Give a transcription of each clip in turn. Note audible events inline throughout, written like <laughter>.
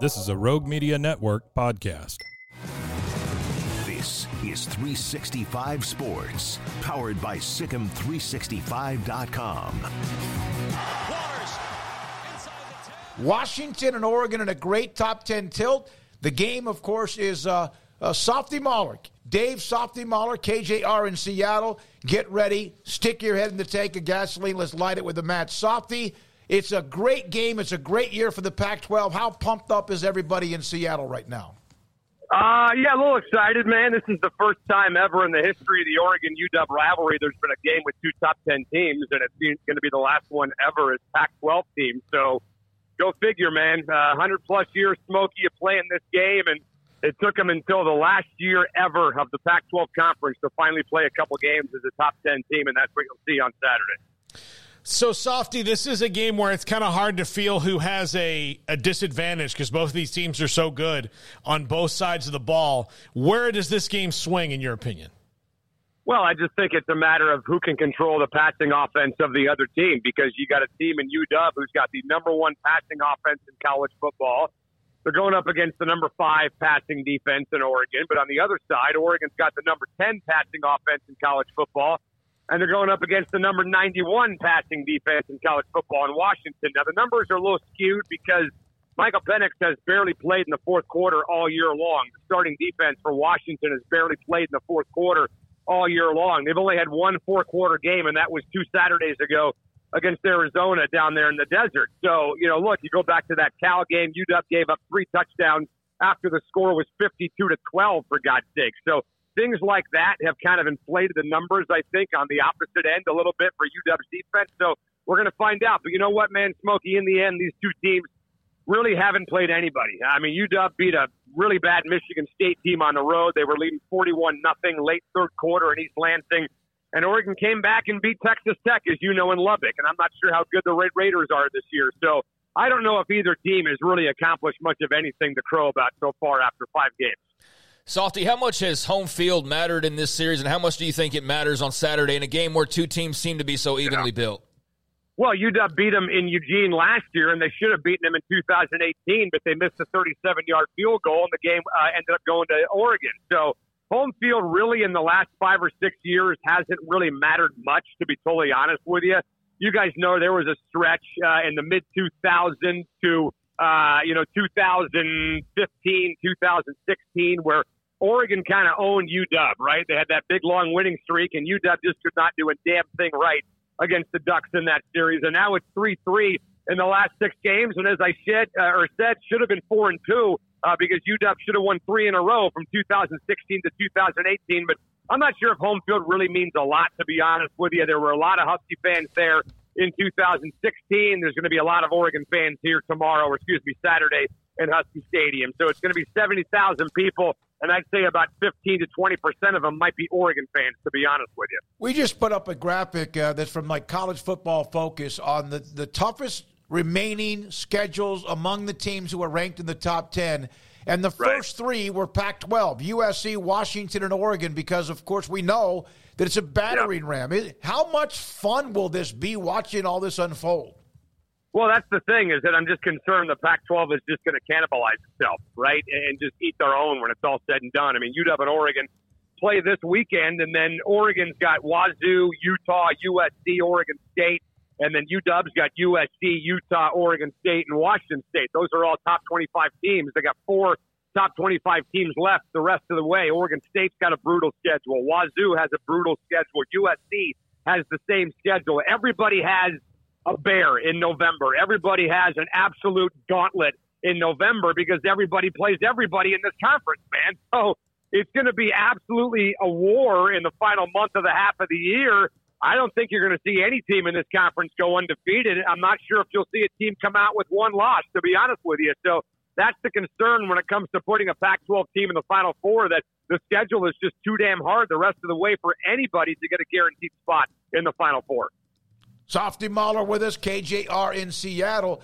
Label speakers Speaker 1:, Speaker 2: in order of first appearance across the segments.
Speaker 1: This is a Rogue Media Network podcast.
Speaker 2: This is 365 Sports, powered by Sikkim365.com.
Speaker 3: Washington and Oregon in a great top 10 tilt. The game, of course, is uh, uh, Softy Mahler. Dave Softy Mahler, KJR in Seattle. Get ready. Stick your head in the tank of gasoline. Let's light it with the match. Softy, it's a great game. It's a great year for the Pac 12. How pumped up is everybody in Seattle right now?
Speaker 4: Uh, yeah, a little excited, man. This is the first time ever in the history of the Oregon UW rivalry there's been a game with two top 10 teams, and it's going to be the last one ever as Pac 12 teams. So go figure, man. Uh, 100 plus years, Smokey, of playing this game, and it took them until the last year ever of the Pac 12 conference to finally play a couple games as a top 10 team, and that's what you'll see on Saturday.
Speaker 5: So, Softy, this is a game where it's kind of hard to feel who has a, a disadvantage because both of these teams are so good on both sides of the ball. Where does this game swing, in your opinion?
Speaker 4: Well, I just think it's a matter of who can control the passing offense of the other team because you got a team in UW who's got the number one passing offense in college football. They're going up against the number five passing defense in Oregon. But on the other side, Oregon's got the number 10 passing offense in college football and they're going up against the number 91 passing defense in college football in Washington. Now, the numbers are a little skewed because Michael Penix has barely played in the fourth quarter all year long. The starting defense for Washington has barely played in the fourth quarter all year long. They've only had one four quarter game, and that was two Saturdays ago against Arizona down there in the desert. So, you know, look, you go back to that Cal game, UW gave up three touchdowns after the score was 52 to 12, for God's sake. So things like that have kind of inflated the numbers, I think, on the opposite end a little bit for UW's defense. So we're going to find out. But you know what, man, Smokey, in the end, these two teams really haven't played anybody. I mean, UW beat a really bad Michigan State team on the road. They were leading 41 nothing late third quarter in East Lansing. And Oregon came back and beat Texas Tech, as you know, in Lubbock. And I'm not sure how good the Red Raiders are this year. So I don't know if either team has really accomplished much of anything to crow about so far after five games.
Speaker 6: Softy, how much has home field mattered in this series, and how much do you think it matters on Saturday in a game where two teams seem to be so evenly yeah. built?
Speaker 4: Well, UW beat them in Eugene last year, and they should have beaten them in 2018, but they missed a 37-yard field goal, and the game uh, ended up going to Oregon. So home field really in the last five or six years hasn't really mattered much, to be totally honest with you. You guys know there was a stretch uh, in the mid 2000s to uh, you know 2015, 2016 where Oregon kind of owned UW, right? They had that big long winning streak, and UW just could not do a damn thing right against the Ducks in that series. And now it's three three in the last six games. And as I said uh, or said, should have been four and two uh, because UW should have won three in a row from 2016 to 2018. But I'm not sure if home field really means a lot, to be honest with you. There were a lot of Husky fans there in 2016. There's going to be a lot of Oregon fans here tomorrow, or excuse me, Saturday in Husky Stadium. So it's going to be 70,000 people, and I'd say about 15 to 20 percent of them might be Oregon fans. To be honest with you,
Speaker 3: we just put up a graphic uh, that's from like College Football Focus on the the toughest remaining schedules among the teams who are ranked in the top 10. And the first right. three were Pac 12 USC, Washington, and Oregon, because, of course, we know that it's a battering ram. How much fun will this be watching all this unfold?
Speaker 4: Well, that's the thing is that I'm just concerned the Pac-12 is just going to cannibalize itself, right, and just eat their own when it's all said and done. I mean, UW and Oregon play this weekend, and then Oregon's got Wazoo, Utah, USC, Oregon State, And then UW's got USC, Utah, Oregon State, and Washington State. Those are all top 25 teams. They got four top 25 teams left the rest of the way. Oregon State's got a brutal schedule. Wazoo has a brutal schedule. USC has the same schedule. Everybody has a bear in November. Everybody has an absolute gauntlet in November because everybody plays everybody in this conference, man. So it's going to be absolutely a war in the final month of the half of the year. I don't think you're going to see any team in this conference go undefeated. I'm not sure if you'll see a team come out with one loss, to be honest with you. So that's the concern when it comes to putting a Pac 12 team in the Final Four that the schedule is just too damn hard the rest of the way for anybody to get a guaranteed spot in the Final Four.
Speaker 3: Softy Mahler with us, KJR in Seattle,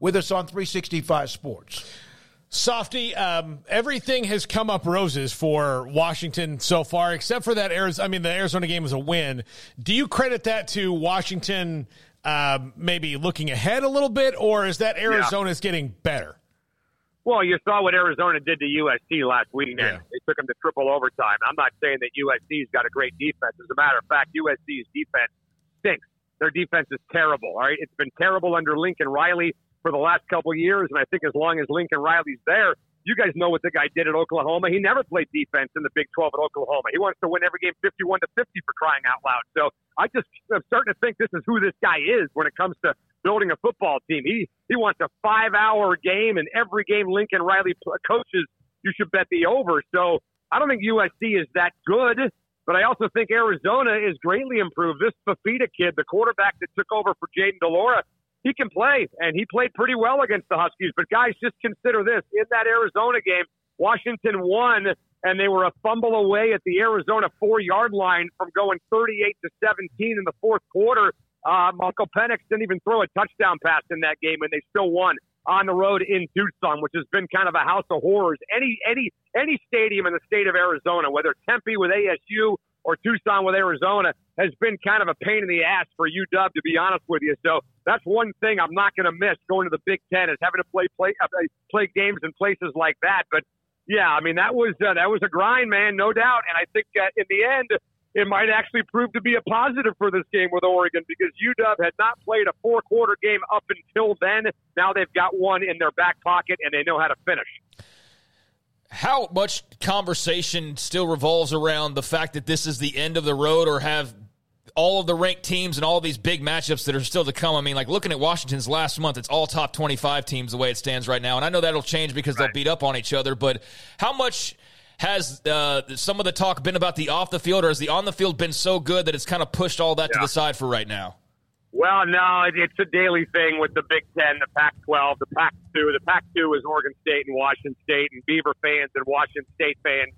Speaker 3: with us on 365 Sports.
Speaker 5: Softy, um, everything has come up roses for Washington so far, except for that Arizona. I mean, the Arizona game was a win. Do you credit that to Washington um, maybe looking ahead a little bit, or is that Arizona's yeah. getting better?
Speaker 4: Well, you saw what Arizona did to USC last weekend. Yeah. They took them to triple overtime. I'm not saying that USC's got a great defense. As a matter of fact, USC's defense stinks. Their defense is terrible. All right, it's been terrible under Lincoln Riley for the last couple years, and I think as long as Lincoln Riley's there, you guys know what the guy did at Oklahoma. He never played defense in the Big 12 at Oklahoma. He wants to win every game 51 to 50 for crying out loud. So I just I'm starting to think this is who this guy is when it comes to building a football team. He he wants a five hour game, and every game Lincoln Riley coaches, you should bet the over. So I don't think USC is that good, but I also think Arizona is greatly improved. This Fifita kid, the quarterback that took over for Jayden de Laura, he can play, and he played pretty well against the Huskies. But guys, just consider this: in that Arizona game, Washington won, and they were a fumble away at the Arizona four yard line from going 38 to 17 in the fourth quarter. Uh, Michael Penix didn't even throw a touchdown pass in that game, and they still won on the road in Tucson, which has been kind of a house of horrors. Any any any stadium in the state of Arizona, whether Tempe with ASU or Tucson with Arizona, has been kind of a pain in the ass for UW, to be honest with you. So that's one thing I'm not going to miss going to the Big Ten is having to play play uh, play games in places like that. But yeah, I mean that was uh, that was a grind, man, no doubt. And I think uh, in the end it might actually prove to be a positive for this game with Oregon because UW had not played a four quarter game up until then. Now they've got one in their back pocket and they know how to finish.
Speaker 6: How much conversation still revolves around the fact that this is the end of the road, or have all of the ranked teams and all these big matchups that are still to come? I mean, like looking at Washington's last month, it's all top 25 teams the way it stands right now. And I know that'll change because right. they'll beat up on each other, but how much has uh, some of the talk been about the off the field, or has the on the field been so good that it's kind of pushed all that yeah. to the side for right now?
Speaker 4: Well, no, it's a daily thing with the Big Ten, the Pac 12, the Pac 2. The Pac 2 is Oregon State and Washington State, and Beaver fans and Washington State fans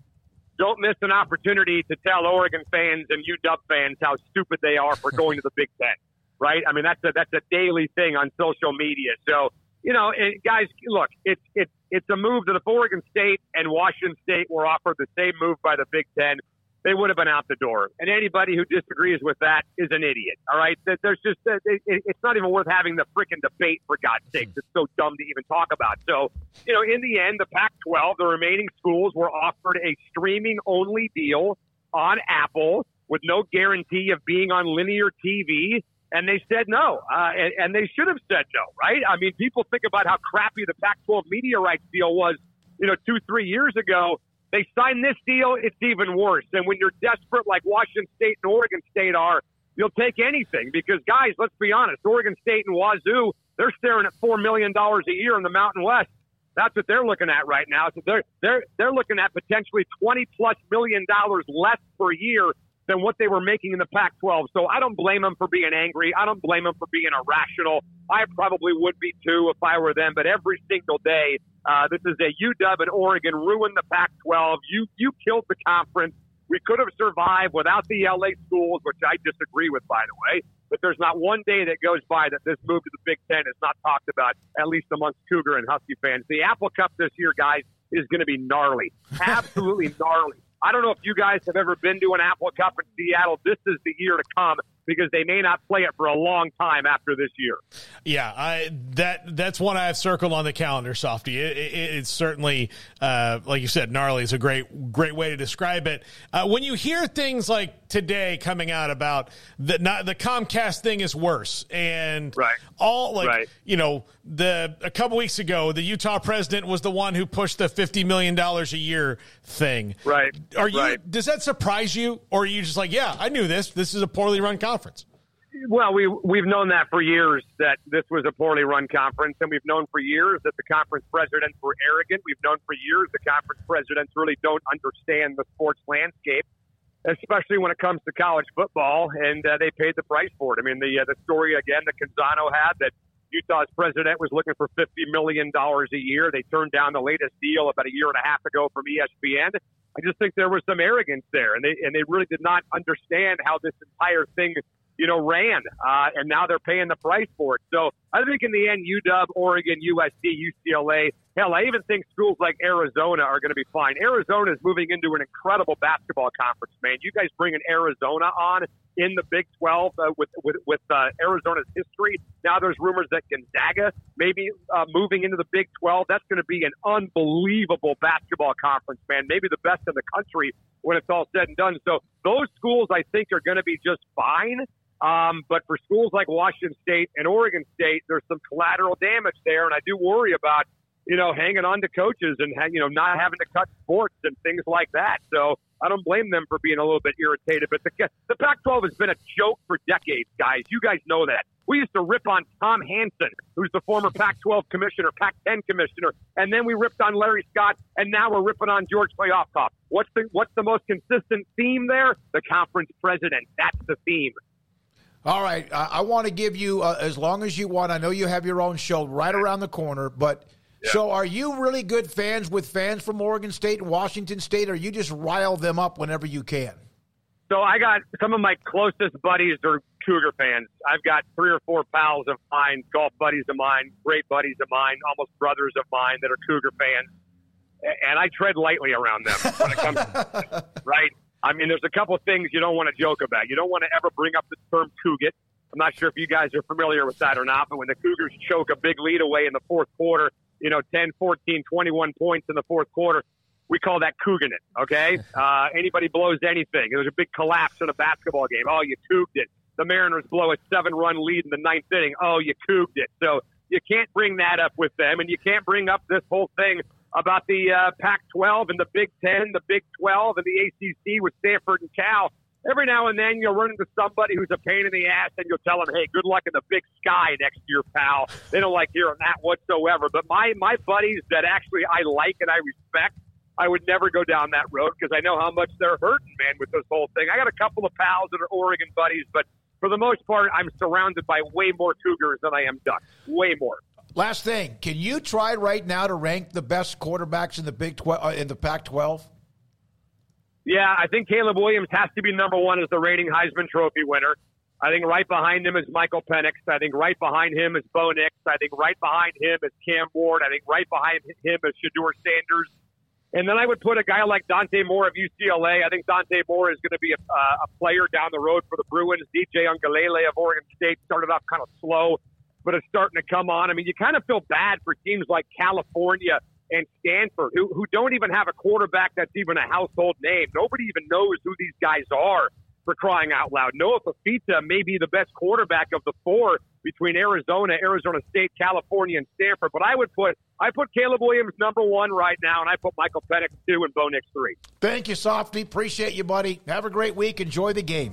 Speaker 4: don't miss an opportunity to tell Oregon fans and UW fans how stupid they are for <laughs> going to the Big Ten, right? I mean, that's a, that's a daily thing on social media. So, you know, it, guys, look, it's it's it's a move that if Oregon State and Washington State were offered the same move by the Big Ten, they would have been out the door. And anybody who disagrees with that is an idiot. All right, there's just eh, it's not even worth having the freaking debate for God's sake. It's so dumb to even talk about. So, you know, in the end, the Pac-12, the remaining schools were offered a streaming-only deal on Apple with no guarantee of being on linear TV and they said no, uh, and, and they should have said no, right? I mean, people think about how crappy the Pac-12 media rights deal was, you know, two, three years ago. They signed this deal; it's even worse. And when you're desperate, like Washington State and Oregon State are, you'll take anything because, guys, let's be honest, Oregon State and Wazoo, they're staring at four million dollars a year in the Mountain West. That's what they're looking at right now. So they're they're they're looking at potentially twenty plus million dollars less per year than what they were making in the Pac 12. So I don't blame them for being angry. I don't blame them for being irrational. I probably would be too if I were them. But every single day, uh, this is a UW and Oregon ruined the Pac 12. You, you killed the conference. We could have survived without the LA schools, which I disagree with, by the way. But there's not one day that goes by that this move to the Big Ten is not talked about, at least amongst Cougar and Husky fans. The Apple Cup this year, guys, is going to be gnarly. Absolutely <laughs> gnarly. I don't know if you guys have ever been to an Apple Cup in Seattle. This is the year to come. Because they may not play it for a long time after this year.
Speaker 5: Yeah, I, that that's one I have circled on the calendar, Softy. It, it, it's certainly, uh, like you said, gnarly is a great great way to describe it. Uh, when you hear things like today coming out about the not, the Comcast thing is worse, and
Speaker 4: right.
Speaker 5: all like
Speaker 4: right.
Speaker 5: you know the a couple weeks ago the Utah president was the one who pushed the fifty million dollars a year thing.
Speaker 4: Right.
Speaker 5: Are you?
Speaker 4: Right.
Speaker 5: Does that surprise you, or are you just like, yeah, I knew this. This is a poorly run conference.
Speaker 4: Well, we we've known that for years that this was a poorly run conference, and we've known for years that the conference presidents were arrogant. We've known for years the conference presidents really don't understand the sports landscape, especially when it comes to college football, and uh, they paid the price for it. I mean, the uh, the story again that Canzano had that Utah's president was looking for fifty million dollars a year. They turned down the latest deal about a year and a half ago from ESPN. I just think there was some arrogance there, and they and they really did not understand how this entire thing you know, ran, uh, and now they're paying the price for it. So I think in the end, UW, Oregon, USC, UCLA, hell, I even think schools like Arizona are going to be fine. Arizona is moving into an incredible basketball conference, man. You guys bringing Arizona on in the Big 12 uh, with with, with uh, Arizona's history. Now there's rumors that Gonzaga maybe uh, moving into the Big 12. That's going to be an unbelievable basketball conference, man. Maybe the best in the country when it's all said and done. So those schools, I think, are going to be just fine. Um, but for schools like Washington State and Oregon State, there's some collateral damage there, and I do worry about you know hanging on to coaches and you know not having to cut sports and things like that. So I don't blame them for being a little bit irritated. But the the Pac-12 has been a joke for decades, guys. You guys know that. We used to rip on Tom Hansen, who's the former Pac-12 commissioner, Pac-10 commissioner, and then we ripped on Larry Scott, and now we're ripping on George Kliavkoff. What's the what's the most consistent theme there? The conference president. That's the theme.
Speaker 3: All right. I, I want to give you uh, as long as you want. I know you have your own show right around the corner, but yeah. so are you really good fans with fans from Oregon State and Washington State, or you just rile them up whenever you can?
Speaker 4: So I got some of my closest buddies are Cougar fans. I've got three or four pals of mine, golf buddies of mine, great buddies of mine, almost brothers of mine that are Cougar fans. And I tread lightly around them when it comes to <laughs> right? I mean, there's a couple of things you don't want to joke about. You don't want to ever bring up the term Cougat. I'm not sure if you guys are familiar with that or not, but when the Cougars choke a big lead away in the fourth quarter, you know, 10, 14, 21 points in the fourth quarter, we call that Couging it, okay? <laughs> Uh, anybody blows anything. There's a big collapse in a basketball game. Oh, you couged it. The Mariners blow a seven run lead in the ninth inning. Oh, you couged it. So you can't bring that up with them, and you can't bring up this whole thing about the uh, Pac-12 and the Big Ten, the Big 12, and the ACC with Stanford and Cal. Every now and then you'll run into somebody who's a pain in the ass, and you'll tell them, "Hey, good luck in the Big Sky next year, pal." They don't like hearing that whatsoever. But my my buddies that actually I like and I respect, I would never go down that road because I know how much they're hurting, man, with this whole thing. I got a couple of pals that are Oregon buddies, but for the most part, I'm surrounded by way more Cougars than I am Ducks. Way more.
Speaker 3: Last thing, can you try right now to rank the best quarterbacks in the Big 12 uh, in the Pac-12?
Speaker 4: Yeah, I think Caleb Williams has to be number one as the reigning Heisman Trophy winner. I think right behind him is Michael Penix. I think right behind him is Bo Nix. I think right behind him is Cam Ward. I think right behind him is Shedeur Sanders. And then I would put a guy like Dante Moore of UCLA. I think Dante Moore is going to be a, uh, a player down the road for the Bruins. DJ Uiagalelei of Oregon State started off kind of slow but it's starting to come on. I mean, you kind of feel bad for teams like California and Stanford, who, who don't even have a quarterback that's even a household name. Nobody even knows who these guys are for crying out loud. Noah Fifita may be the best quarterback of the four between Arizona, Arizona State, California, and Stanford. But I would put I put Caleb Williams number one right now, and I put Michael Penix two and Bo Nix three.
Speaker 3: Thank you, Softy. Appreciate you, buddy. Have a great week. Enjoy the game.